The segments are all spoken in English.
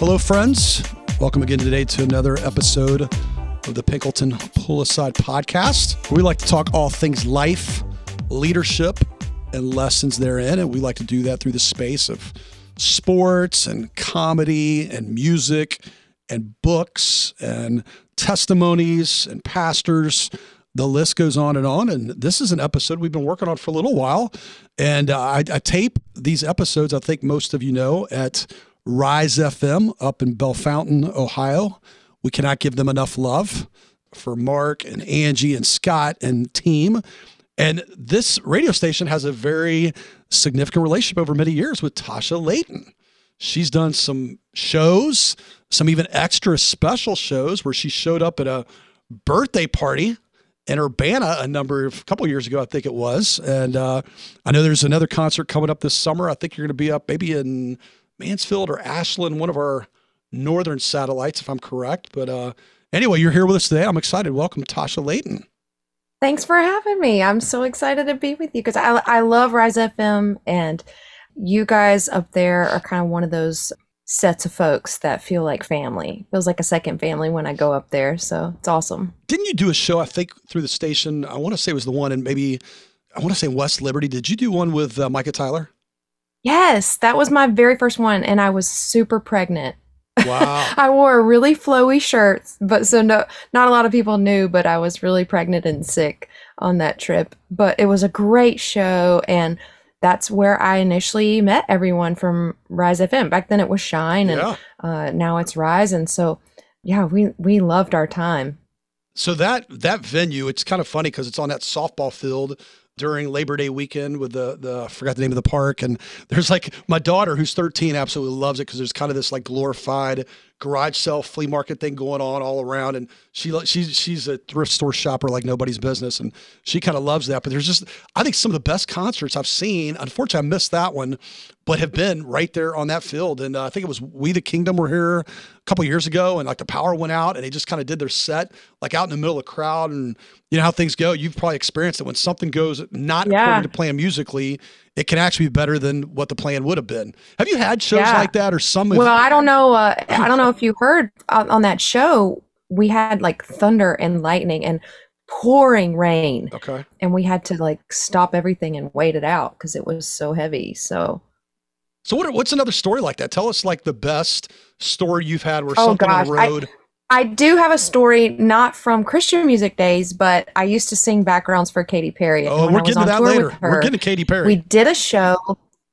Hello, friends. Welcome again today to another episode of the Pinkleton Pull Aside podcast. We like to talk all things life, leadership, and lessons therein. And we like to do that through the space of sports and comedy and music and books and testimonies and pastors. The list goes on and on. And this is an episode we've been working on for a little while. And uh, I, I tape these episodes, I think most of you know, at Rise FM up in Bellefontaine, Ohio. We cannot give them enough love for Mark and Angie and Scott and team. And this radio station has a very significant relationship over many years with Tasha Layton. She's done some shows, some even extra special shows where she showed up at a birthday party in Urbana a number of a couple years ago, I think it was. And uh, I know there's another concert coming up this summer. I think you're going to be up maybe in Mansfield or Ashland, one of our northern satellites, if I'm correct. But uh, anyway, you're here with us today. I'm excited. Welcome, Tasha Layton. Thanks for having me. I'm so excited to be with you because I, I love Rise FM, and you guys up there are kind of one of those sets of folks that feel like family. Feels like a second family when I go up there. So it's awesome. Didn't you do a show, I think, through the station? I want to say it was the one and maybe, I want to say West Liberty. Did you do one with uh, Micah Tyler? Yes, that was my very first one, and I was super pregnant. Wow. I wore a really flowy shirt, but so no, not a lot of people knew, but I was really pregnant and sick on that trip. But it was a great show, and that's where I initially met everyone from Rise FM. Back then it was Shine, and Yeah. uh, now it's Rise, and so yeah, we we loved our time. So that that venue, it's kind of funny because it's on that softball field during Labor Day weekend with the the I forgot the name of the park, and there's like my daughter who's 13 absolutely loves it because there's kind of this like glorified garage sale flea market thing going on all around, and she she's she's a thrift store shopper like nobody's business, and she kind of loves that. But there's just I think some of the best concerts I've seen. Unfortunately, I missed that one, but have been right there on that field, and uh, I think it was We the Kingdom were here a couple years ago, and like the power went out, and they just kind of did their set like out in the middle of the crowd, and you know how things go. You've probably experienced it when something goes not Yeah. according to plan musically, it can actually be better than what the plan would have been. Have you had shows Yeah. like that, or some? Well, I don't know. Uh, I don't know if you heard on, on that show. We had like thunder and lightning and pouring rain, okay. and we had to like stop everything and wait it out because it was so heavy. So So what? What's another story like that? Tell us like the best story you've had where Oh, something on the gosh, I- road. I do have a story not from Christian music days, but I used to sing backgrounds for Katy Perry. oh, we're getting to that later. with We're getting to Katy Perry. We did a show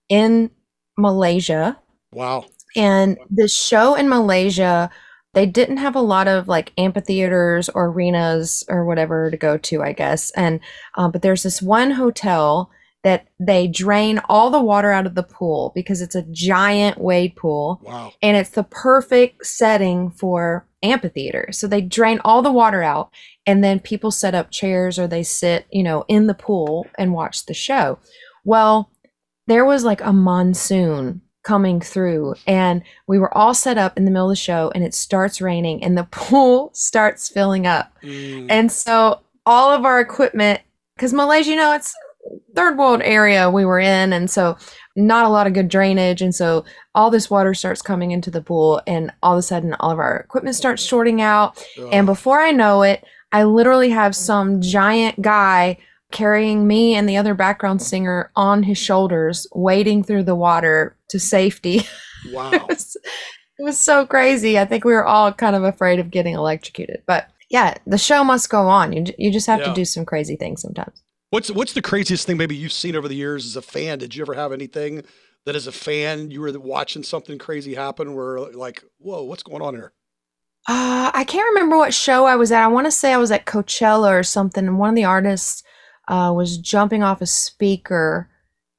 in Malaysia, wow. and the show in Malaysia, they didn't have a lot of like amphitheaters or arenas or whatever to go to, I guess. And um, but there's this one hotel that they drain all the water out of the pool because it's a giant wade pool Wow. and it's the perfect setting for amphitheater. So they drain all the water out and then people set up chairs or they sit, you know, in the pool and watch the show. Well, there was like a monsoon coming through and we were all set up in the middle of the show and it starts raining and the pool starts filling up. Mm. And so all of our equipment, because Malaysia, you know, it's third world area we were in, and so not a lot of good drainage, and so all this water starts coming into the pool, and all of a sudden all of our equipment starts shorting out. Ugh. And before I know it, I literally have some giant guy carrying me and the other background singer on his shoulders, wading through the water to safety. wow. it, was, it was so crazy. I think we were all kind of afraid of getting electrocuted. But yeah, the show must go on. You, you just have Yeah. to do some crazy things sometimes. What's what's the craziest thing maybe you've seen over the years as a fan? Did you ever have anything that as a fan you were watching something crazy happen where like, whoa, what's going on here? Uh, I can't remember what show I was at. I want to say I was at Coachella or something. And one of the artists uh, was jumping off a speaker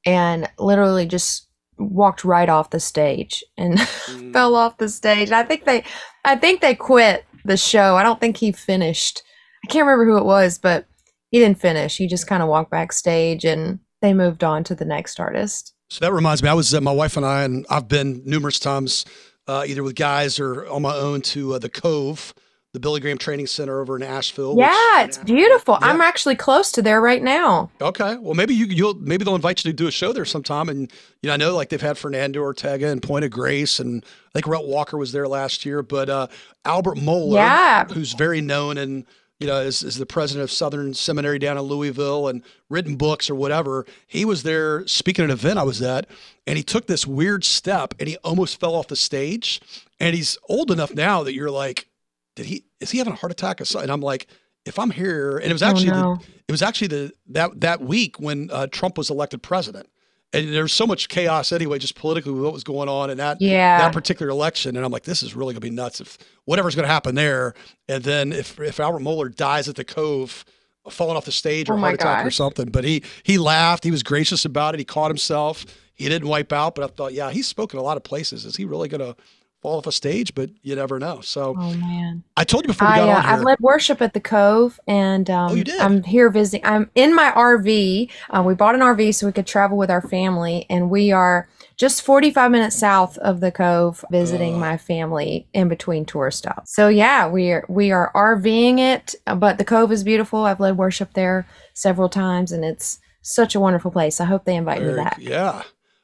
and literally just walked right off the stage and Mm. fell off the stage. I think they I think they quit the show. I don't think he finished. I can't remember who it was, but he didn't finish. He just kind of walked backstage and they moved on to the next artist. So that reminds me, I was uh, my wife and I, and I've been numerous times, uh, either with guys or on my own, to uh, the Cove, the Billy Graham Training Center over in Asheville. which- Yeah, it's beautiful. Yeah. I'm actually close to there right now. Okay. Well, maybe you you'll maybe they'll invite you to do a show there sometime. And you know, I know like they've had Fernando Ortega and Point of Grace, and I think Rhett Walker was there last year. But uh, Albert Mohler, Yeah. who's very known and you know is, is the president of Southern Seminary down in Louisville and written books or whatever. He was there speaking at an event I was at, and he took this weird step and he almost fell off the stage. And he's old enough now that you're like, did he is he having a heart attack? or something? And I'm like, if I'm here, and it was Oh, actually no. the, it was actually the that that week when uh, Trump was elected president, and there's so much chaos anyway, just politically with what was going on in that Yeah. that particular election. And I'm like, this is really gonna be nuts if whatever's gonna happen there. And then if if Albert Mohler dies at the Cove, falling off the stage oh or Oh a my heart attack or something, but he he laughed, he was gracious about it, he caught himself, he didn't wipe out. But I thought, yeah, he's spoken a lot of places. Is he really gonna fall off a stage? But you never know. So Oh man. I told you before we I, got uh, on here. I've led worship at the Cove, and um, Oh, you did? I'm here visiting. I'm in my RV. Uh, we bought an RV so we could travel with our family, and we are just 45 minutes south of the Cove, visiting Oh. my family in between tour stops. So yeah, we are we are RVing it, uh, but the Cove is beautiful. I've led worship there several times, and it's such a wonderful place. I hope they invite me back. Yeah.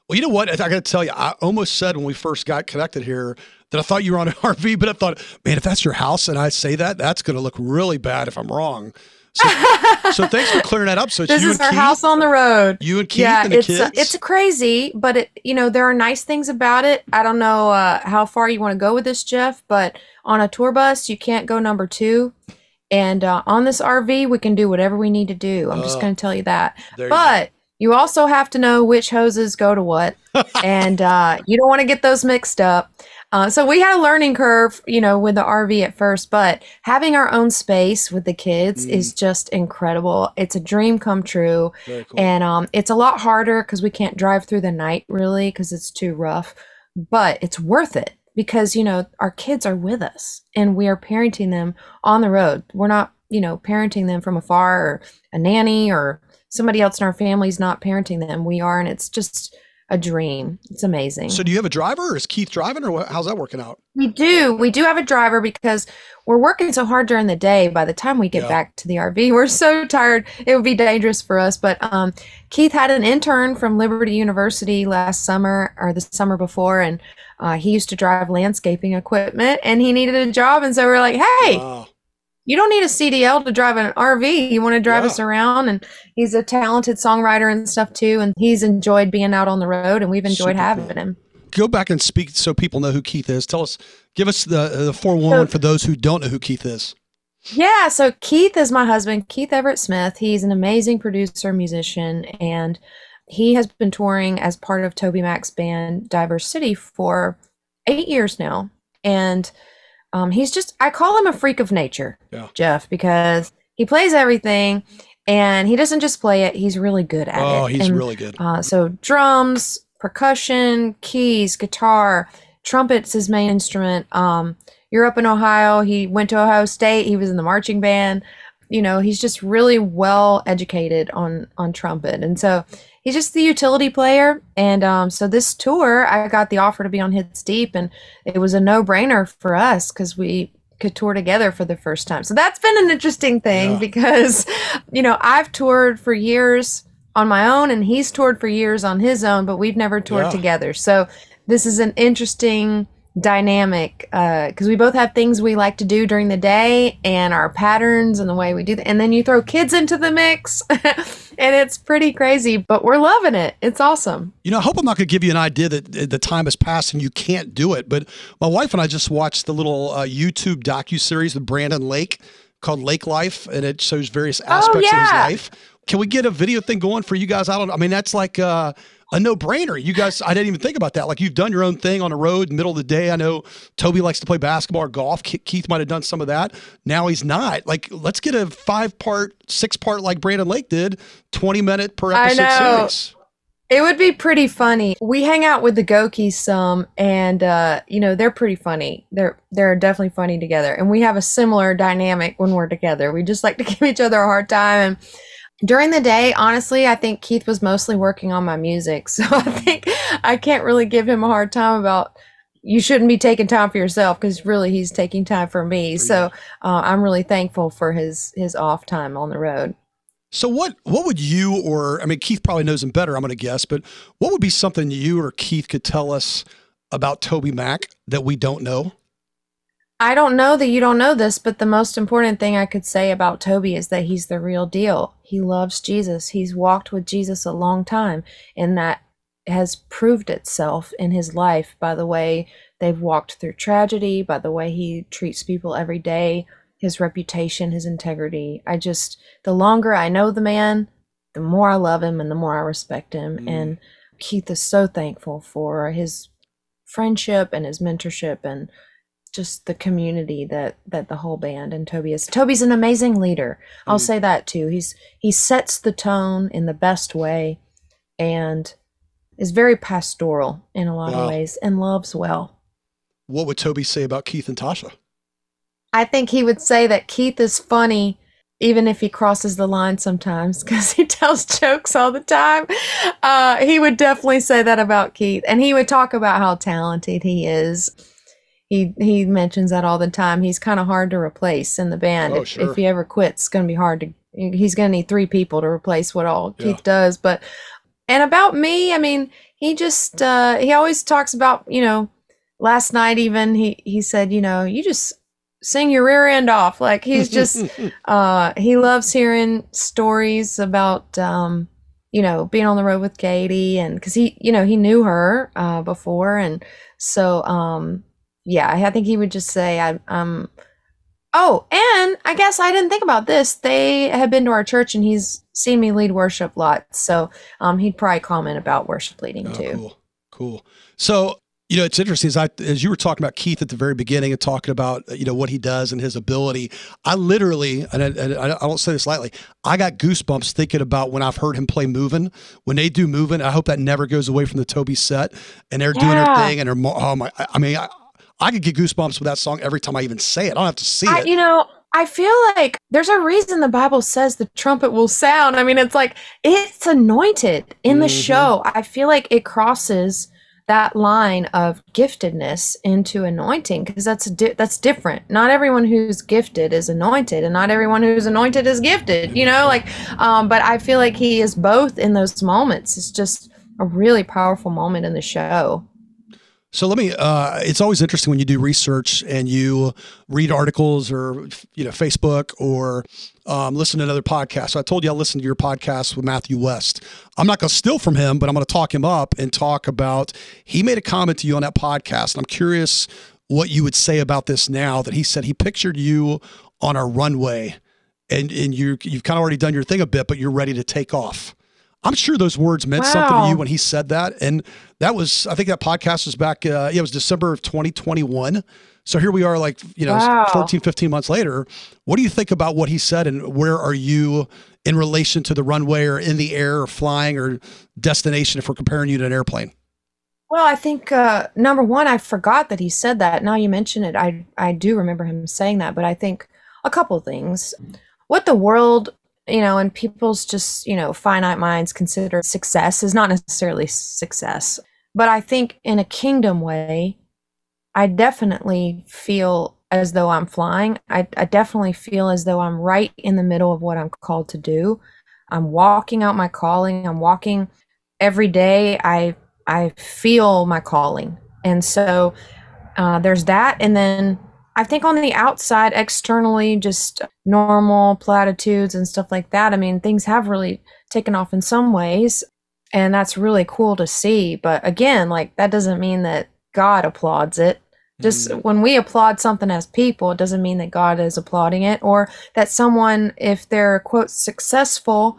Well, you know what? I got to tell you, I almost said when we first got connected here that I thought you were on an RV, but I thought, man, if that's your house and I say that, that's going to look really bad if I'm wrong. So, so thanks for clearing that up. So it's This you is our Keith, house on the road. you and Keith yeah, and the it's kids. uh, it's crazy, but it you know there are nice things about it. I don't know uh, how far you want to go with this, Jeff, but on a tour bus you can't go number two, and uh, on this RV we can do whatever we need to do. I'm just Oh. going to tell you that. There you. But you also have to know which hoses go to what, and uh, you don't want to get those mixed up. Uh, so we had a learning curve, you know, with the RV at first, but having our own space with the kids Mm. is just incredible. It's a dream come true. Cool. And um, it's a lot harder because we can't drive through the night really because it's too rough. But it's worth it because you know our kids are with us and we are parenting them on the road. We're not you know parenting them from afar or a nanny or somebody else in our family's not parenting them. We are, and it's just a dream. It's amazing. so do you have a driver or is Keith driving or how's that working out? We do. We do have a driver because we're working so hard during the day. By the time we get Yeah. back to the RV, we're so tired. It would be dangerous for us. But um, Keith had an intern from Liberty University last summer or the summer before, and uh, he used to drive landscaping equipment, and he needed a job. And so we're like, "Hey, Wow. You don't need a CDL to drive an RV. You want to drive Yeah. us around?" And he's a talented songwriter and stuff too, and he's enjoyed being out on the road, and we've enjoyed Super having cool. him. Go back and speak so people know who Keith is. Tell us, give us the, the 411 So- for those who don't know who Keith is. Yeah, so Keith is my husband, Keith Everett Smith. He's an amazing producer, musician, and he has been touring as part of Toby Mac's band Diverse City for eight years now. And um, he's just, I call him a freak of nature, Yeah. Jeff, because he plays everything and he doesn't just play it, he's really good at it. Oh, he's And, really good. uh, so drums, percussion, keys, guitar, trumpet's his main instrument. Um, you're up in Ohio. He went to Ohio State. He was in the marching band. You know, he's just really well educated on on trumpet, and so he's just the utility player. And um, so this tour, I got the offer to be on Hits Deep, and it was a no brainer for us because we could tour together for the first time. So that's been an interesting thing Yeah. because, you know, I've toured for years on my own and he's toured for years on his own, but we've never toured Yeah. together. So this is an interesting dynamic because we both have things we like to do during the day and our patterns and the way we do that. And then you throw kids into the mix and it's pretty crazy, but we're loving it. It's awesome. You know, I hope I'm not going to give you an idea that the time has passed and you can't do it. But my wife and I just watched the little uh, YouTube docu series with Brandon Lake called Lake Life, and it shows various aspects of his life. Can we get a video thing going for you guys? I don't. Know. I mean, that's like uh, a no brainer. You guys, I didn't even think about that. Like you've done your own thing on the road, middle of the day. I know Toby likes to play basketball or golf. Keith might have done some of that. Now he's not. Like, let's get a five part, six part like Brandon Lake did, twenty minute per I episode know. series. It would be pretty funny. We hang out with the Gokeys some, and uh, you know they're pretty funny. They're they're definitely funny together, and we have a similar dynamic when we're together. We just like to give each other a hard time. And during the day, honestly, I think Keith was mostly working on my music, so I think I can't really give him a hard time about you shouldn't be taking time for yourself because really he's taking time for me. So uh, I'm really thankful for his his off time on the road. So what what would you or I mean Keith probably knows him better, I'm gonna guess, but what would be something you or Keith could tell us about TobyMac that we don't know? I don't know that you don't know this, but the most important thing I could say about Toby is that he's the real deal. He loves Jesus. He's walked with Jesus a long time, and that has proved itself in his life by the way they've walked through tragedy, by the way he treats people every day, his reputation, his integrity. I just, the longer I know the man, the more I love him and the more I respect him. Mm. And Keith is so thankful for his friendship and his mentorship and just the community that that the whole band and Toby is. Toby's an amazing leader. I'll say that too. He's he sets the tone in the best way and is very pastoral in a lot wow. of ways and loves well. What would Toby say about Keith and Tasha? I think he would say that Keith is funny even if he crosses the line sometimes because he tells jokes all the time. Uh, he would definitely say that about Keith, and he would talk about how talented he is. He he mentions that all the time. He's kind of hard to replace in the band. Oh, if, sure. if he ever quits, it's going to be hard to. He's going to need three people to replace what all yeah. Keith does. But and about me, I mean, he just uh, he always talks about you know. Last night, even he he said, you know, you just sing your rear end off. Like he's just uh he loves hearing stories about um you know being on the road with Katy and cuz he you know he knew her uh before and so um yeah, I think he would just say I um Oh, and I guess I didn't think about this. They have been to our church and he's seen me lead worship lots. So um he'd probably comment about worship leading oh, too. Cool. Cool. So you know, it's interesting as I as you were talking about Keith at the very beginning and talking about you know what he does and his ability. I literally, and I, and I don't say this lightly, I got goosebumps thinking about when I've heard him play "Moving." When they do "Moving," I hope that never goes away from the Toby set, and they're doing their thing, and they're oh my, I mean, I, I could get goosebumps with that song every time I even say it. I don't have to see I, it. You know, I feel like there's a reason the Bible says the trumpet will sound. I mean, it's like it's anointed in the mm-hmm. show. I feel like it crosses that line of giftedness into anointing because that's di- that's different. Not everyone who's gifted is anointed, and not everyone who's anointed is gifted. You know, like, um, but I feel like he is both in those moments. It's just a really powerful moment in the show. So let me. Uh, it's always interesting when you do research and you read articles or you know Facebook or um, listen to another podcast. So I told you I listened to your podcast with Matthew West. I'm not going to steal from him, but I'm going to talk him up and talk about. He made a comment to you on that podcast, and I'm curious what you would say about this now. That he said he pictured you on a runway, and and you you've kind of already done your thing a bit, but you're ready to take off. I'm sure those words meant wow. something to you when he said that. And that was, I think that podcast was back, uh, yeah, it was December of 2021. So here we are, like, you know, wow. 14, 15 months later. What do you think about what he said? And where are you in relation to the runway or in the air or flying or destination if we're comparing you to an airplane? Well, I think uh, number one, I forgot that he said that. Now you mention it, I I do remember him saying that. But I think a couple things. What the world you know, and people's just, you know, finite minds consider success is not necessarily success. But I think in a kingdom way, I definitely feel as though I'm flying. I, I definitely feel as though I'm right in the middle of what I'm called to do. I'm walking out my calling. I'm walking every day. I I feel my calling, and so uh, there's that. And then I think on the outside, externally, just normal platitudes and stuff like that. I mean, things have really taken off in some ways, and that's really cool to see. But again, like that doesn't mean that God applauds it. Just mm. when we applaud something as people, it doesn't mean that God is applauding it or that someone, if they're quote successful,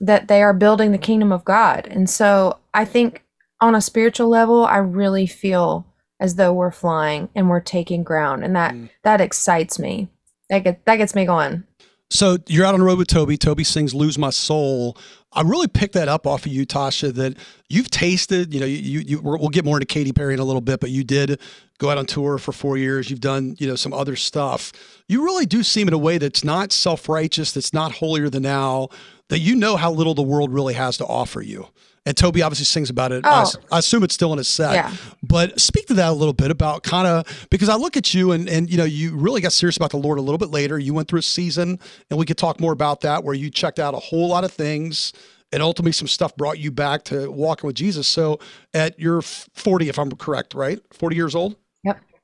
that they are building the kingdom of God. And so I think on a spiritual level, I really feel as though we're flying and we're taking ground and that mm. that excites me that get, that gets me going So you're out on the road with Toby. Toby sings "Lose My Soul." I really picked that up off of you, Tasha. That you've tasted. You know, you, you we'll get more into Katy Perry in a little bit, but you did go out on tour for four years. You've done you know some other stuff. You really do seem in a way that's not self righteous. That's not holier than now. That you know how little the world really has to offer you. And Toby obviously sings about it. Oh. I, I assume it's still in his set. Yeah. But speak to that a little bit about kind of because I look at you and and you know you really got serious about the Lord a little bit later. You went through a season, and we could talk more about that where you checked out a whole lot of things. And ultimately, some stuff brought you back to walking with Jesus. So, at your 40, if I'm correct, right? 40 years old?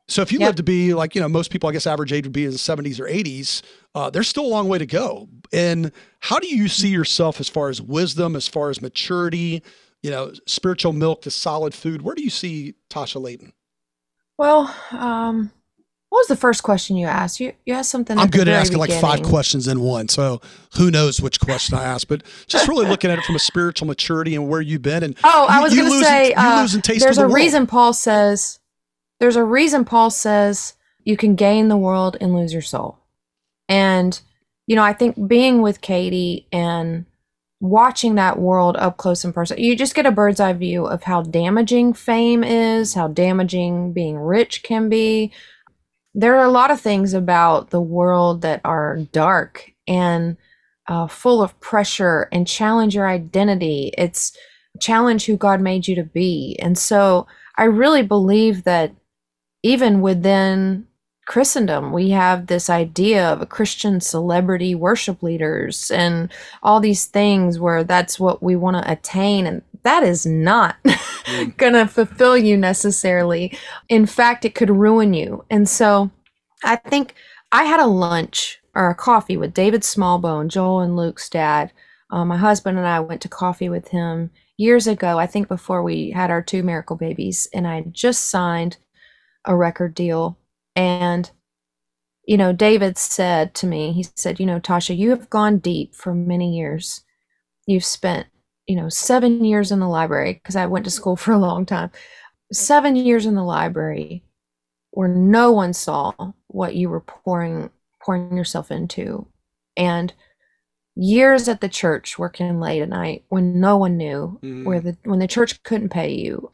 So, if you Yep. live to be like, you know, most people, I guess, average age would be in the 70s or 80s, uh, there's still a long way to go. And how do you see yourself as far as wisdom, as far as maturity, you know, spiritual milk to solid food? Where do you see Tasha Layton? Well, um, what was the first question you asked? You you asked something. I'm good at asking like five questions in one. So who knows which question I asked, but just really looking at it from a spiritual maturity and where you've been. And Oh, I was going to say you uh, there's the a world. reason Paul says there's a reason Paul says you can gain the world and lose your soul. And you know, I think being with Katy and watching that world up close and personal, you just get a bird's eye view of how damaging fame is, how damaging being rich can be. There are a lot of things about the world that are dark and uh, full of pressure and challenge your identity. It's challenge who God made you to be. And so I really believe that even within Christendom, we have this idea of a Christian celebrity worship leaders and all these things where that's what we want to attain. And that is not going to fulfill you necessarily. In fact, it could ruin you. And so I think I had a lunch or a coffee with David Smallbone, Joel and Luke's dad. Uh, my husband and I went to coffee with him years ago, I think before we had our two miracle babies, and I just signed a record deal. And, you know, David said to me, he said, You know, Tasha, you have gone deep for many years. You've spent, you know, seven years in the library, because I went to school for a long time, seven years in the library where no one saw what you were pouring pouring yourself into and years at the church working late at night when no one knew Mhm. where the when the church couldn't pay you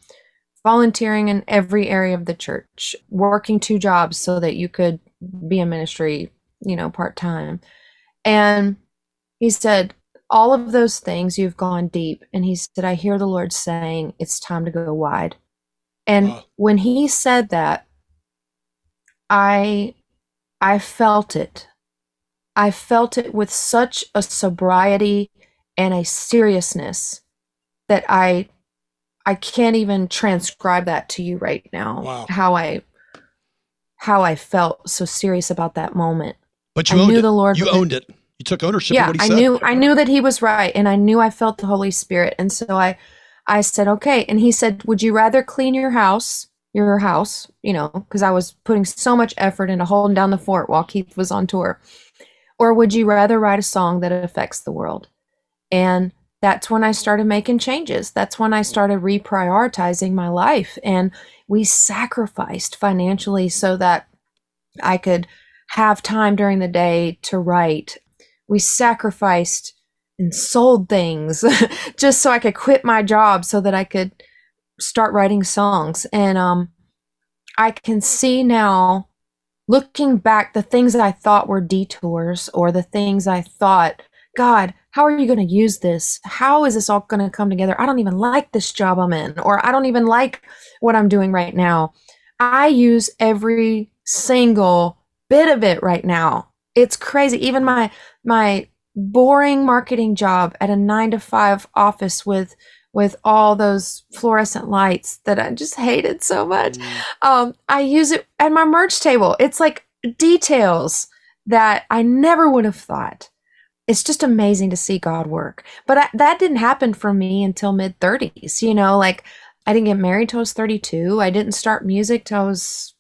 volunteering in every area of the church working two jobs so that you could be in ministry you know part-time. And he said all of those things you've gone deep. And he said i hear the lord saying it's time to go wide. And Wow. when he said that i i felt it. I felt it with such a sobriety and a seriousness that i i can't even transcribe that to you right now Wow. how i how i felt so serious about that moment But you I owned knew it. the Lord You would- owned it. You took ownership yeah of what he i said. knew i knew that he was right and i knew i felt the holy spirit and so i i said okay and he said would you rather clean your house your house you know because i was putting so much effort into holding down the fort while keith was on tour or would you rather write a song that affects the world and that's when i started making changes. That's when i started reprioritizing my life. And we sacrificed financially so that i could have time during the day to write. We sacrificed and sold things just so I could quit my job so that I could start writing songs. And um, I can see now, looking back, the things that I thought were detours or the things I thought, God, how are you going to use this? How is this all going to come together? I don't even like this job I'm in, or I don't even like what I'm doing right now. I use every single bit of it right now. It's crazy. Even my my boring marketing job at a 9 to 5 office with with all those fluorescent lights that I just hated so much. Um I use it at my merch table. It's like details that I never would have thought. It's just amazing to see God work. But I, that didn't happen for me until mid 30s, you know, like I didn't get married till I was 32. I didn't start music till I was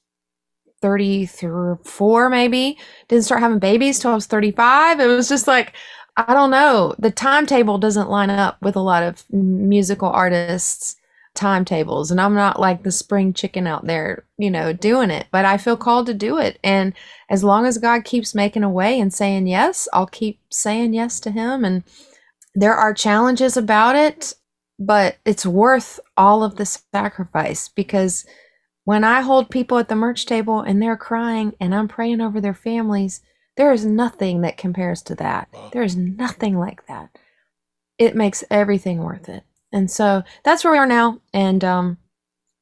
34 maybe didn't start having babies till i was 35 it was just like i don't know the timetable doesn't line up with a lot of musical artists timetables and I'm not like the spring chicken out there, you know, doing it, but I feel called to do it. And as long as God keeps making a way and saying yes, I'll keep saying yes to Him. And there are challenges about it, but it's worth all of the sacrifice because when I hold people at the merch table and they're crying and I'm praying over their families, there is nothing that compares to that. There is nothing like that. It makes everything worth it. And so that's where we are now. And um,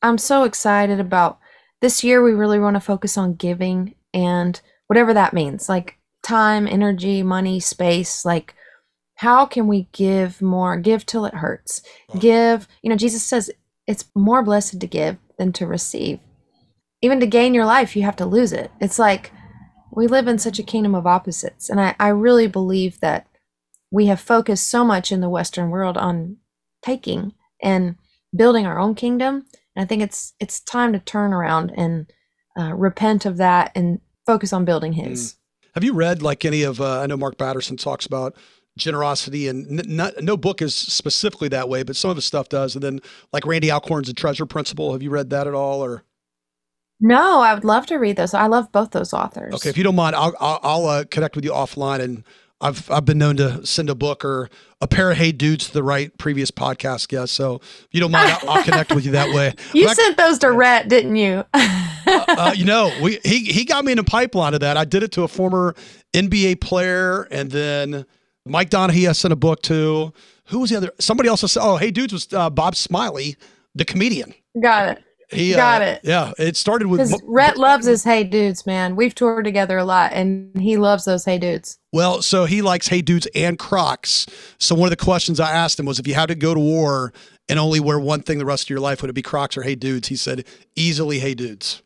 I'm so excited about this year. We really want to focus on giving and whatever that means like time, energy, money, space. Like, how can we give more? Give till it hurts. Give, you know, Jesus says it's more blessed to give than to receive. Even to gain your life, you have to lose it. It's like we live in such a kingdom of opposites. And I, I really believe that we have focused so much in the Western world on taking and building our own kingdom. And I think it's it's time to turn around and uh, repent of that and focus on building His. Mm. Have you read like any of? Uh, I know Mark Batterson talks about generosity, and n- not, no book is specifically that way, but some of his stuff does. And then like Randy Alcorn's The Treasure Principle. Have you read that at all, or? No, I would love to read those. I love both those authors. Okay, if you don't mind, I'll I'll, I'll uh, connect with you offline and I've I've been known to send a book or a pair of hey dudes to the right previous podcast guest. So if you don't mind, I'll, I'll connect with you that way. you sent those to Rhett, didn't you? uh, uh, you know, we he he got me in a pipeline of that. I did it to a former NBA player, and then Mike Donahue I sent a book to. Who was the other? Somebody else. Said, oh, hey dudes was uh, Bob Smiley, the comedian. Got it. He got uh, it. Yeah, it started with because Rhett loves his Hey Dudes, man. We've toured together a lot, and he loves those Hey Dudes. Well, so he likes Hey Dudes and Crocs. So one of the questions I asked him was, if you had to go to war and only wear one thing the rest of your life, would it be Crocs or Hey Dudes? He said, easily Hey Dudes.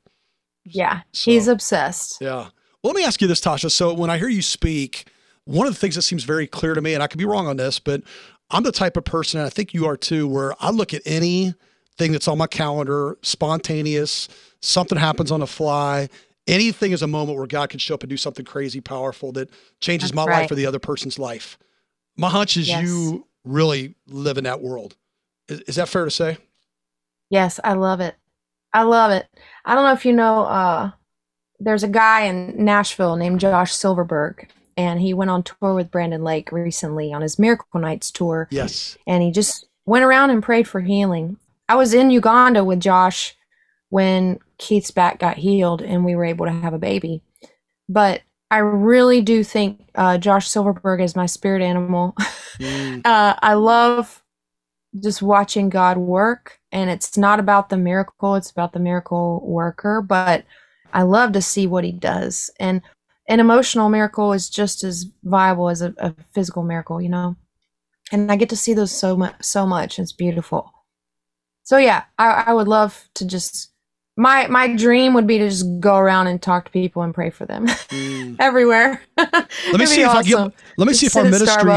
Yeah, so, he's obsessed. Yeah. Well, let me ask you this, Tasha. So when I hear you speak, one of the things that seems very clear to me, and I could be wrong on this, but I'm the type of person, and I think you are too, where I look at any thing that's on my calendar, spontaneous, something happens on the fly. Anything is a moment where God can show up and do something crazy, powerful that changes that's my right. life or the other person's life. My hunch is yes. you really live in that world. Is, is, that fair to say? Yes, I love it. I love it. I don't know if you know, uh, there's a guy in Nashville named Josh Silverberg, and he went on tour with Brandon Lake recently on his Miracle Nights tour. Yes. And he just went around and prayed for healing. I was in Uganda with Josh when Keith's back got healed and we were able to have a baby. But I really do think uh, Josh Silverberg is my spirit animal. Mm. uh, I love just watching God work, and it's not about the miracle; it's about the miracle worker. But I love to see what He does, and an emotional miracle is just as viable as a, a physical miracle, you know. And I get to see those so much, so much. It's beautiful so yeah, I, I would love to just my my dream would be to just go around and talk to people and pray for them mm. everywhere. let me see if awesome. I get, let me just see if our ministry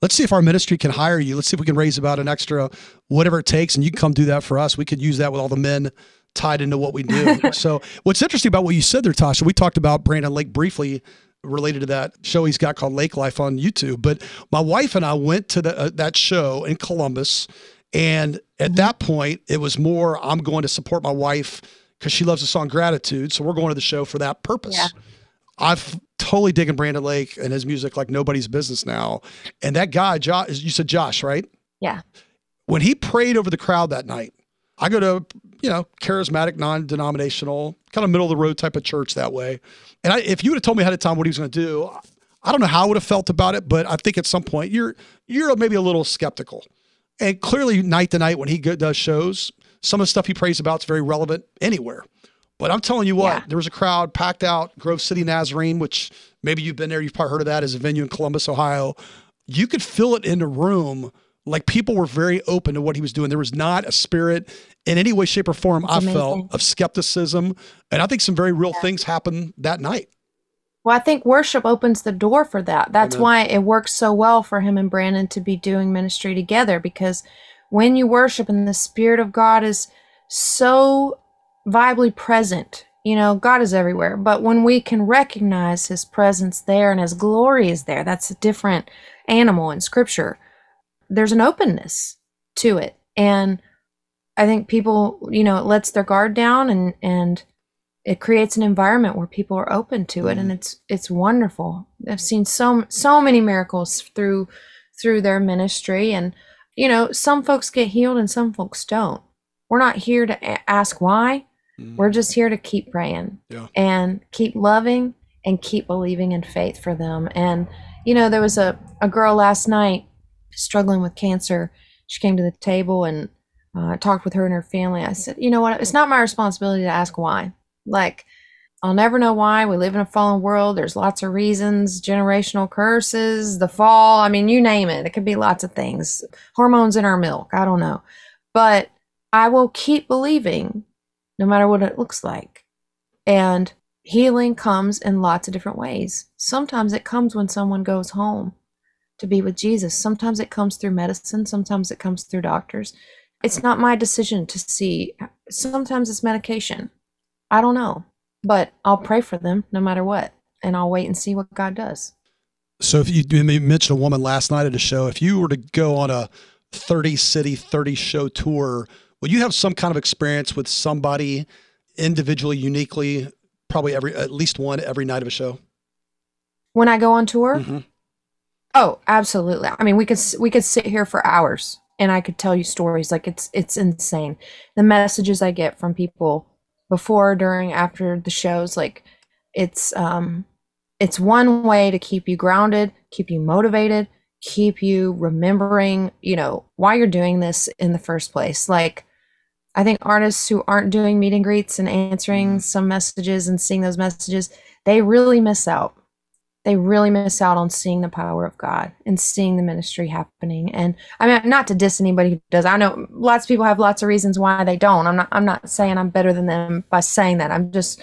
let's see if our ministry can hire you. Let's see if we can raise about an extra whatever it takes and you can come do that for us. We could use that with all the men tied into what we do. so what's interesting about what you said there, Tasha, we talked about Brandon Lake briefly related to that show he's got called Lake Life on YouTube. But my wife and I went to the, uh, that show in Columbus and at that point, it was more, I'm going to support my wife because she loves the song Gratitude. So we're going to the show for that purpose. Yeah. I've totally digging Brandon Lake and his music like nobody's business now. And that guy, Josh, you said Josh, right? Yeah. When he prayed over the crowd that night, I go to, you know, charismatic, non denominational, kind of middle of the road type of church that way. And I, if you would have told me ahead of time what he was going to do, I don't know how I would have felt about it, but I think at some point you're you're maybe a little skeptical. And clearly, night to night, when he does shows, some of the stuff he prays about is very relevant anywhere. But I'm telling you what, yeah. there was a crowd packed out, Grove City Nazarene, which maybe you've been there, you've probably heard of that as a venue in Columbus, Ohio. You could fill it in a room like people were very open to what he was doing. There was not a spirit in any way, shape, or form, That's I amazing. felt, of skepticism. And I think some very real yeah. things happened that night. Well, I think worship opens the door for that. That's Amen. why it works so well for him and Brandon to be doing ministry together because when you worship and the Spirit of God is so vibly present, you know, God is everywhere. But when we can recognize His presence there and His glory is there, that's a different animal in Scripture. There's an openness to it. And I think people, you know, it lets their guard down and and it creates an environment where people are open to it and it's it's wonderful. I've seen so so many miracles through through their ministry and you know, some folks get healed and some folks don't. We're not here to a- ask why. Mm. We're just here to keep praying Yeah. and keep loving and keep believing in faith for them. And, you know, there was a, a girl last night struggling with cancer. She came to the table and uh, I talked with her and her family. I said, you know what? It's not my responsibility to ask why. Like, I'll never know why. We live in a fallen world. There's lots of reasons generational curses, the fall. I mean, you name it. It could be lots of things. Hormones in our milk. I don't know. But I will keep believing no matter what it looks like. And healing comes in lots of different ways. Sometimes it comes when someone goes home to be with Jesus. Sometimes it comes through medicine. Sometimes it comes through doctors. It's not my decision to see. Sometimes it's medication. I don't know. But I'll pray for them no matter what. And I'll wait and see what God does. So if you, you mentioned a woman last night at a show, if you were to go on a 30 city, 30 show tour, would you have some kind of experience with somebody individually, uniquely, probably every at least one every night of a show? When I go on tour, Mhm. Oh, absolutely. I mean, we could we could sit here for hours and I could tell you stories like it's it's insane. The messages I get from people before, during, after the shows like it's um it's one way to keep you grounded, keep you motivated, keep you remembering, you know, why you're doing this in the first place. Like I think artists who aren't doing meet and greets and answering some messages and seeing those messages, they really miss out they really miss out on seeing the power of God and seeing the ministry happening. And I mean, not to diss anybody who does. I know lots of people have lots of reasons why they don't. I'm not. I'm not saying I'm better than them by saying that. I'm just.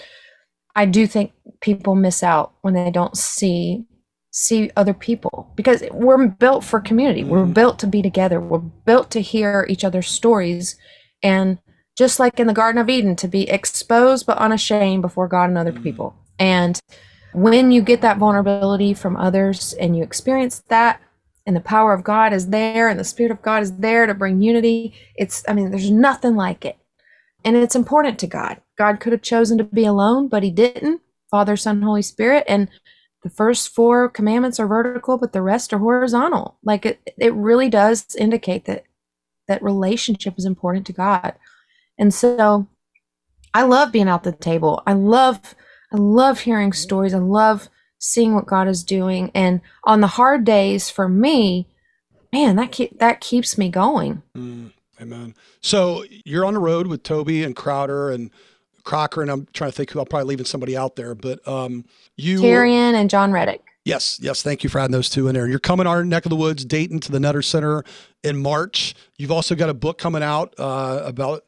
I do think people miss out when they don't see see other people because we're built for community. We're mm-hmm. built to be together. We're built to hear each other's stories, and just like in the Garden of Eden, to be exposed but unashamed before God and other mm. people. And when you get that vulnerability from others and you experience that and the power of God is there and the spirit of God is there to bring unity it's i mean there's nothing like it. And it's important to God. God could have chosen to be alone but he didn't. Father Son Holy Spirit and the first four commandments are vertical but the rest are horizontal. Like it it really does indicate that that relationship is important to God. And so I love being out the table. I love I love hearing stories. I love seeing what God is doing. And on the hard days for me, man, that keep, that keeps me going. Mm, amen. So you're on the road with Toby and Crowder and Crocker, and I'm trying to think who I'm probably leaving somebody out there, but um, you. Terrian and Jon Reddick. Yes, yes. Thank you for adding those two in there. You're coming our neck of the woods, Dayton to the Nutter Center in March. You've also got a book coming out uh, about.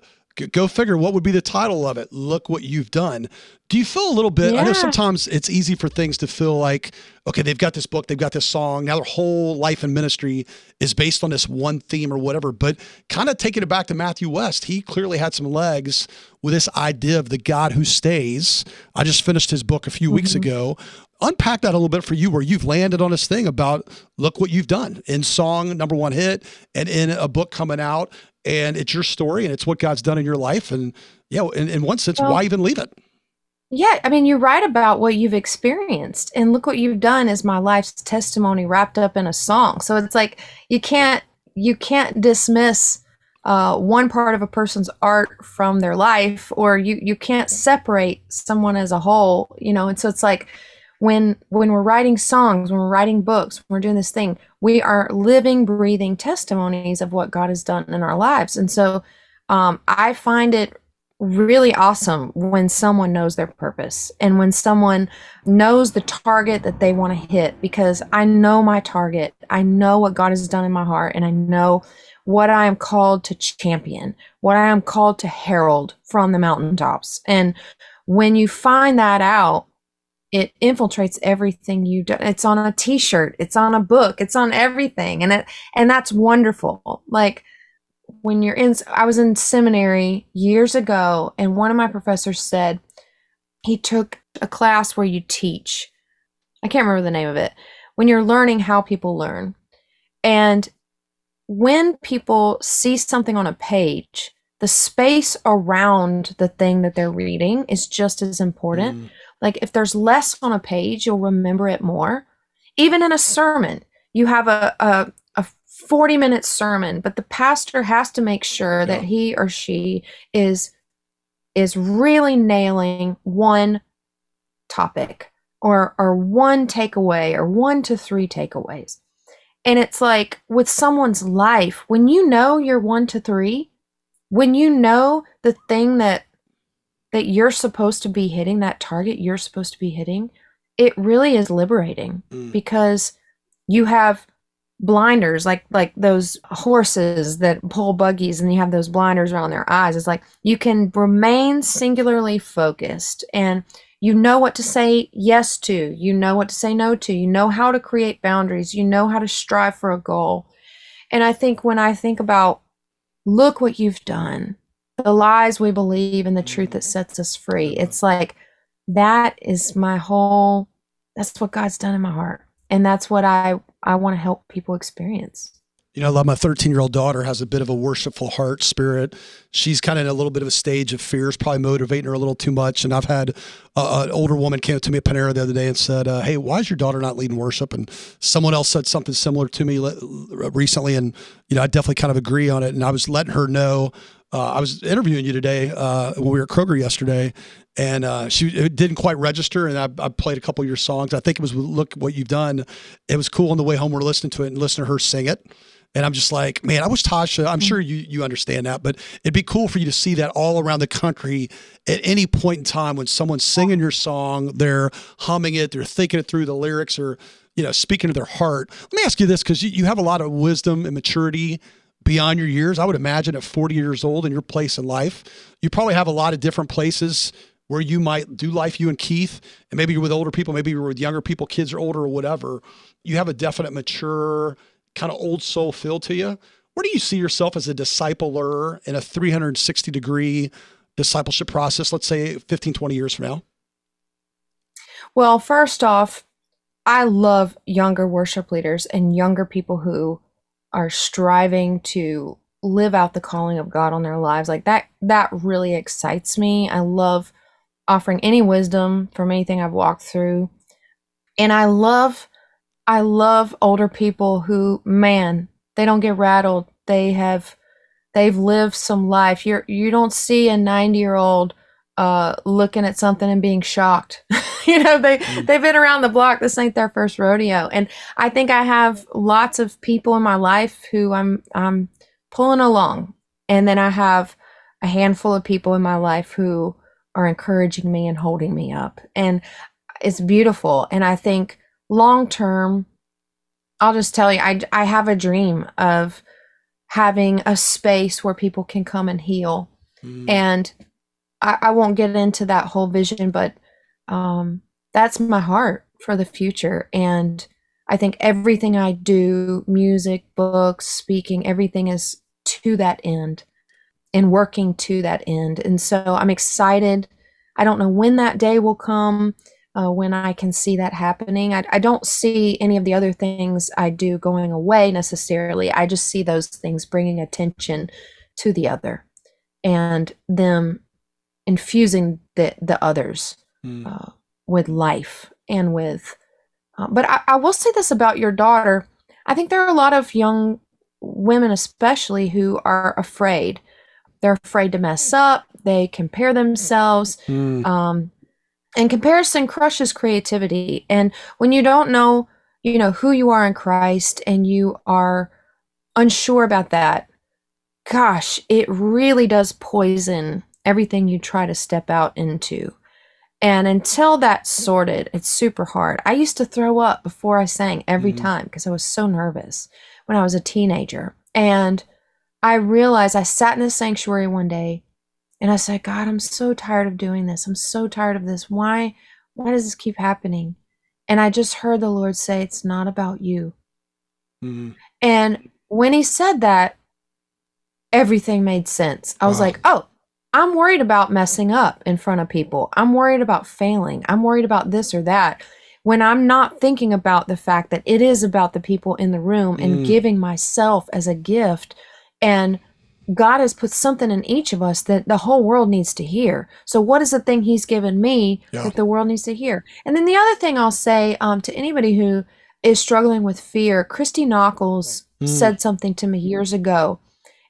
Go figure. What would be the title of it? Look what you've done. Do you feel a little bit? I know sometimes it's easy for things to feel like, okay, they've got this book, they've got this song. Now their whole life and ministry is based on this one theme or whatever. But kind of taking it back to Matthew West, he clearly had some legs with this idea of the God who stays. I just finished his book a few weeks mm-hmm. ago. Unpack that a little bit for you, where you've landed on this thing about look what you've done in song number one hit and in a book coming out, and it's your story and it's what God's done in your life. And yeah, in, in one sense, Well- why even leave it? Yeah, I mean, you're right about what you've experienced. And look what you've done is my life's testimony wrapped up in a song. So it's like you can't you can't dismiss uh, one part of a person's art from their life, or you you can't separate someone as a whole. You know, and so it's like when when we're writing songs, when we're writing books, when we're doing this thing, we are living, breathing testimonies of what God has done in our lives. And so um, I find it really awesome when someone knows their purpose and when someone knows the target that they want to hit because I know my target. I know what God has done in my heart and I know what I am called to champion, what I am called to herald from the mountaintops. And when you find that out, it infiltrates everything you do. It's on a t-shirt, it's on a book, it's on everything. And it and that's wonderful. Like when you're in I was in seminary years ago and one of my professors said he took a class where you teach. I can't remember the name of it. When you're learning how people learn. And when people see something on a page, the space around the thing that they're reading is just as important. Mm. Like if there's less on a page, you'll remember it more. Even in a sermon, you have a, a, a 40 minute sermon, but the pastor has to make sure that he or she is is really nailing one topic or or one takeaway or one to three takeaways. And it's like with someone's life, when you know you're one to three, when you know the thing that that you're supposed to be hitting, that target you're supposed to be hitting, it really is liberating Mm. because you have blinders like like those horses that pull buggies and you have those blinders around their eyes. It's like you can remain singularly focused and you know what to say yes to you know what to say no to you know how to create boundaries you know how to strive for a goal. And i think when i think about look what you've done the lies we believe and the truth that sets us free it's like that is my whole that's what god's done in my heart and that's what i i want to help people experience You know, my 13 year old daughter has a bit of a worshipful heart spirit. She's kind of in a little bit of a stage of fears, probably motivating her a little too much. And I've had an older woman came up to me at Panera the other day and said, uh, "Hey, why is your daughter not leading worship?" And someone else said something similar to me recently, and you know, I definitely kind of agree on it. And I was letting her know. Uh, I was interviewing you today uh, when we were at Kroger yesterday, and uh, she it didn't quite register. And I, I played a couple of your songs. I think it was "Look What You've Done." It was cool on the way home. We're listening to it and listening to her sing it. And I'm just like, man, I wish Tasha, I'm sure you you understand that, but it'd be cool for you to see that all around the country at any point in time when someone's singing your song, they're humming it, they're thinking it through the lyrics or, you know, speaking to their heart. Let me ask you this, because you, you have a lot of wisdom and maturity beyond your years. I would imagine at 40 years old in your place in life, you probably have a lot of different places where you might do life, you and Keith, and maybe you're with older people, maybe you're with younger people, kids are older or whatever. You have a definite mature, kind of old soul feel to you. Where do you see yourself as a discipler in a 360 degree discipleship process, let's say 15, 20 years from now? Well, first off, I love younger worship leaders and younger people who are striving to live out the calling of God on their lives. Like that that really excites me. I love offering any wisdom from anything I've walked through. And I love I love older people who man, they don't get rattled. They have they've lived some life. You're you don't see a 90-year-old uh looking at something and being shocked. you know, they they've been around the block. This ain't their first rodeo. And I think I have lots of people in my life who I'm I'm pulling along. And then I have a handful of people in my life who are encouraging me and holding me up. And it's beautiful. And I think long term, I'll just tell you, I, I have a dream of having a space where people can come and heal. And I, I won't get into that whole vision, but um, that's my heart for the future. And I think everything I do, music, books, speaking, everything is to that end and working to that end. And so I'm excited. I don't know when that day will come, uh, when I can see that happening. I, I don't see any of the other things I do going away necessarily. I just see those things bringing attention to the other and them infusing the, the others Mm. uh, with life and with. Uh, but I, I will say this about your daughter. I think there are a lot of young women, especially, who are afraid. They're afraid to mess up. They compare themselves. Mm. Um, and comparison crushes creativity. And when you don't know, you know, who you are in Christ and you are unsure about that, gosh, it really does poison everything you try to step out into. And until that's sorted, it's super hard. I used to throw up before I sang every Mhm. time because I was so nervous when I was a teenager. And I realized I sat in the sanctuary one day and I said, God, I'm so tired of doing this. I'm so tired of this. Why why does this keep happening? And I just heard the Lord say, It's not about you. Mm. And when he said that, everything made sense. I was Wow. like, oh, I'm worried about messing up in front of people. I'm worried about failing. I'm worried about this or that. When I'm not thinking about the fact that it is about the people in the room and Mm. giving myself as a gift and God has put something in each of us that the whole world needs to hear. So, what is the thing He's given me Yeah. that the world needs to hear? And then the other thing I'll say um, to anybody who is struggling with fear, Christy Nockels Mm. said something to me years ago,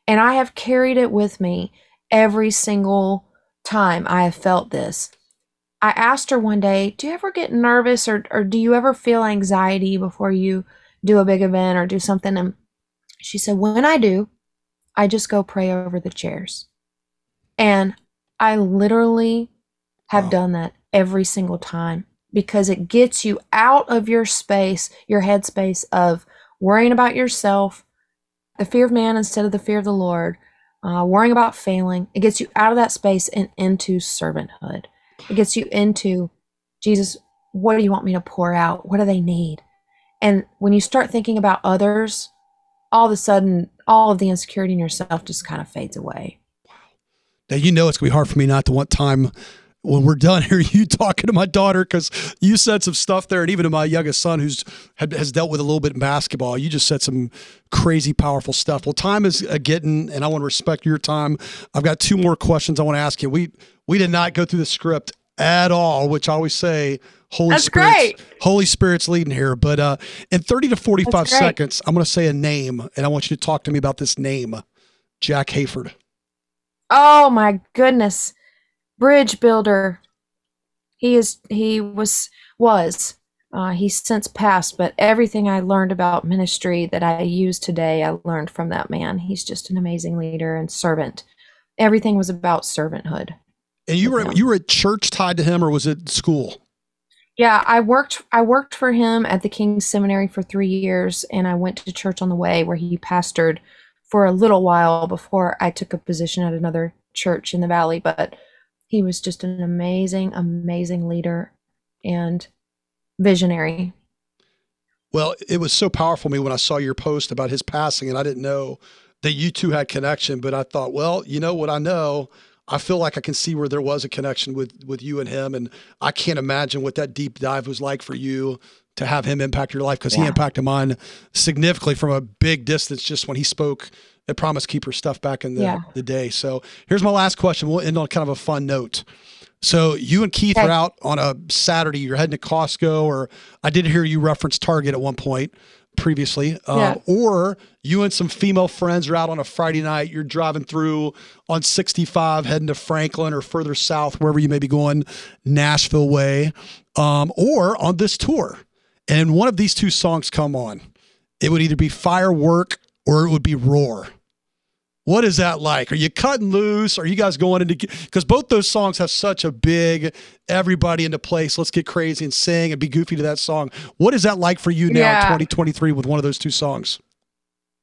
and I have carried it with me every single time I have felt this. I asked her one day, Do you ever get nervous or, or do you ever feel anxiety before you do a big event or do something? And she said, When I do, I just go pray over the chairs. And I literally have Wow. done that every single time because it gets you out of your space, your headspace of worrying about yourself, the fear of man instead of the fear of the Lord, uh, worrying about failing. It gets you out of that space and into servanthood. It gets you into Jesus, what do you want me to pour out? What do they need? And when you start thinking about others, all of a sudden, all of the insecurity in yourself just kind of fades away. Now you know it's gonna be hard for me not to want time when we're done here. You talking to my daughter because you said some stuff there, and even to my youngest son who's had, has dealt with a little bit in basketball. You just said some crazy powerful stuff. Well, time is a getting, and I want to respect your time. I've got two more questions I want to ask you. We we did not go through the script at all, which I always say. Holy That's Spirit's, great. Holy Spirit's leading here, but uh, in 30 to 45 seconds, I'm going to say a name, and I want you to talk to me about this name, Jack Hayford. Oh my goodness. Bridge builder. He is he was was uh, he's since passed, but everything I learned about ministry that I use today, I learned from that man. He's just an amazing leader and servant. Everything was about servanthood. And you were him. you were at church tied to him, or was it school? Yeah, I worked I worked for him at the King's Seminary for 3 years and I went to church on the way where he pastored for a little while before I took a position at another church in the valley, but he was just an amazing amazing leader and visionary. Well, it was so powerful me when I saw your post about his passing, and I didn't know that you two had connection. But I thought, well, you know what I know. I feel like I can see where there was a connection with with you and him, and I can't imagine what that deep dive was like for you to have him impact your life because he impacted mine significantly from a big distance. Just when he spoke at Promise Keeper stuff back in the, Yeah. the day. So here's my last question. We'll end on kind of a fun note. So you and Keith Okay. are out on a Saturday. You're heading to Costco, or I did hear you reference Target at one point previously. Uh, Yeah. Or you and some female friends are out on a Friday night. You're driving through on 65, heading to Franklin or further south, wherever you may be going, Nashville way, um, or on this tour. And one of these two songs come on. It would either be Firework or it would be Roar. What is that like? Are you cutting loose? Are you guys going into because both those songs have such a big everybody into place. Let's get crazy and sing and be goofy to that song. What is that like for you now, Yeah. 2023, with one of those two songs?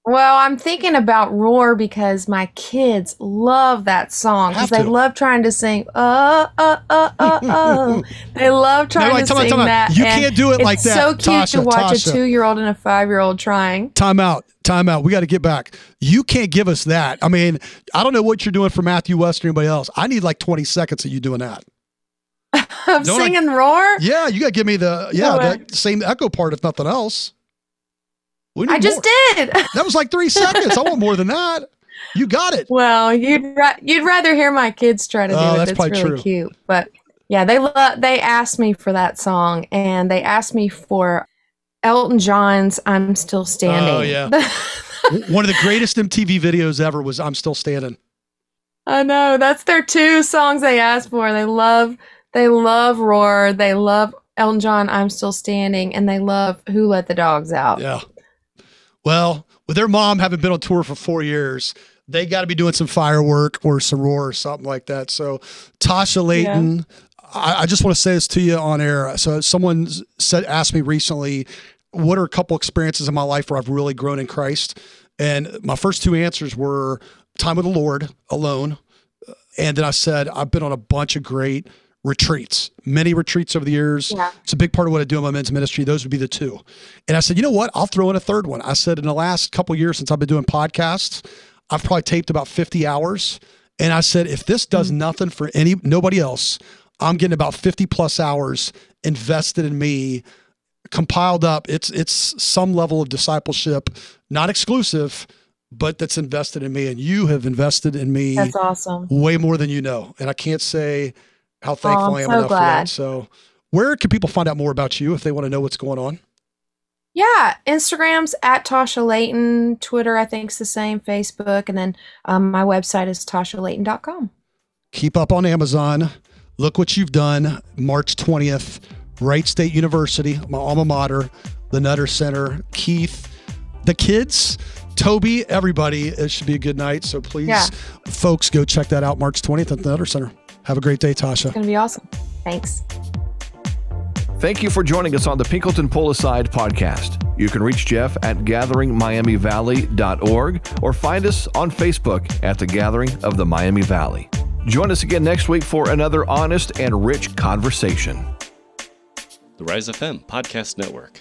Well, I'm thinking about Roar because my kids love that song because they love trying to sing. Oh, oh, oh, oh, oh. they love trying wait, to time out, sing time out. that. You and can't do it it's like that, It's so cute to Tasha, watch Tasha. a two-year-old and a five-year-old trying. Time out, time out. We got to get back. You can't give us that. I mean, I don't know what you're doing for Matthew West or anybody else. I need like 20 seconds of you doing that. Of Don't I- singing Roar. Yeah, you got to give me the yeah No way. that same echo part, if nothing else. I just more. did. That was like three seconds. I want more than that. You got it. Well, you'd ra- you'd rather hear my kids try to do Oh, it. that's It's probably really true. cute. But yeah, they lo- they asked me for that song, and they asked me for Elton John's "I'm Still Standing." Oh, yeah. One of the greatest MTV videos ever was "I'm Still Standing." I know that's their two songs they asked for. They love they love Roar. They love Elton John. I'm Still Standing, and they love Who Let the Dogs Out. Yeah. Well, with their mom having been on tour for four years, they got to be doing some firework or some roar or something like that. So, Tasha Layton, I, I just want to say this to you on air. So, someone said asked me recently, what are a couple experiences in my life where I've really grown in Christ? And my first two answers were time with the Lord alone, and then I said I've been on a bunch of great retreats, many retreats over the years. Yeah. It's a big part of what I do in my men's ministry. Those would be the two. And I said, you know what? I'll throw in a third one. I said, in the last couple years since I've been doing podcasts, I've probably taped about 50 hours. And I said, if this does mm-hmm. nothing for any nobody else, I'm getting about 50 plus hours invested in me, compiled up. It's it's some level of discipleship, not exclusive, but that's invested in me. And you have invested in me That's awesome. way more than you know. And I can't say how thankful I'm I am so enough for that. So, where can people find out more about you if they want to know what's going on? Yeah, Instagram's at Tasha Layton. Twitter, I think, is the same. Facebook, and then um, my website is tashalayton.com. Keep up on Amazon. Look what you've done. March 20th, Wright State University, my alma mater, the Nutter Center, Keith, the kids, Toby, everybody. It should be a good night. So please, Yeah. folks, go check that out March 20th at the Nutter Center. Have a great day, Tasha. It's gonna be awesome. Thanks. Thank you for joining us on the Pinkleton Pull Aside podcast. You can reach Jeff at gatheringmiamivalley.org or find us on Facebook at the Gathering of the Miami Valley. Join us again next week for another honest and rich conversation. The Rise FM Podcast Network.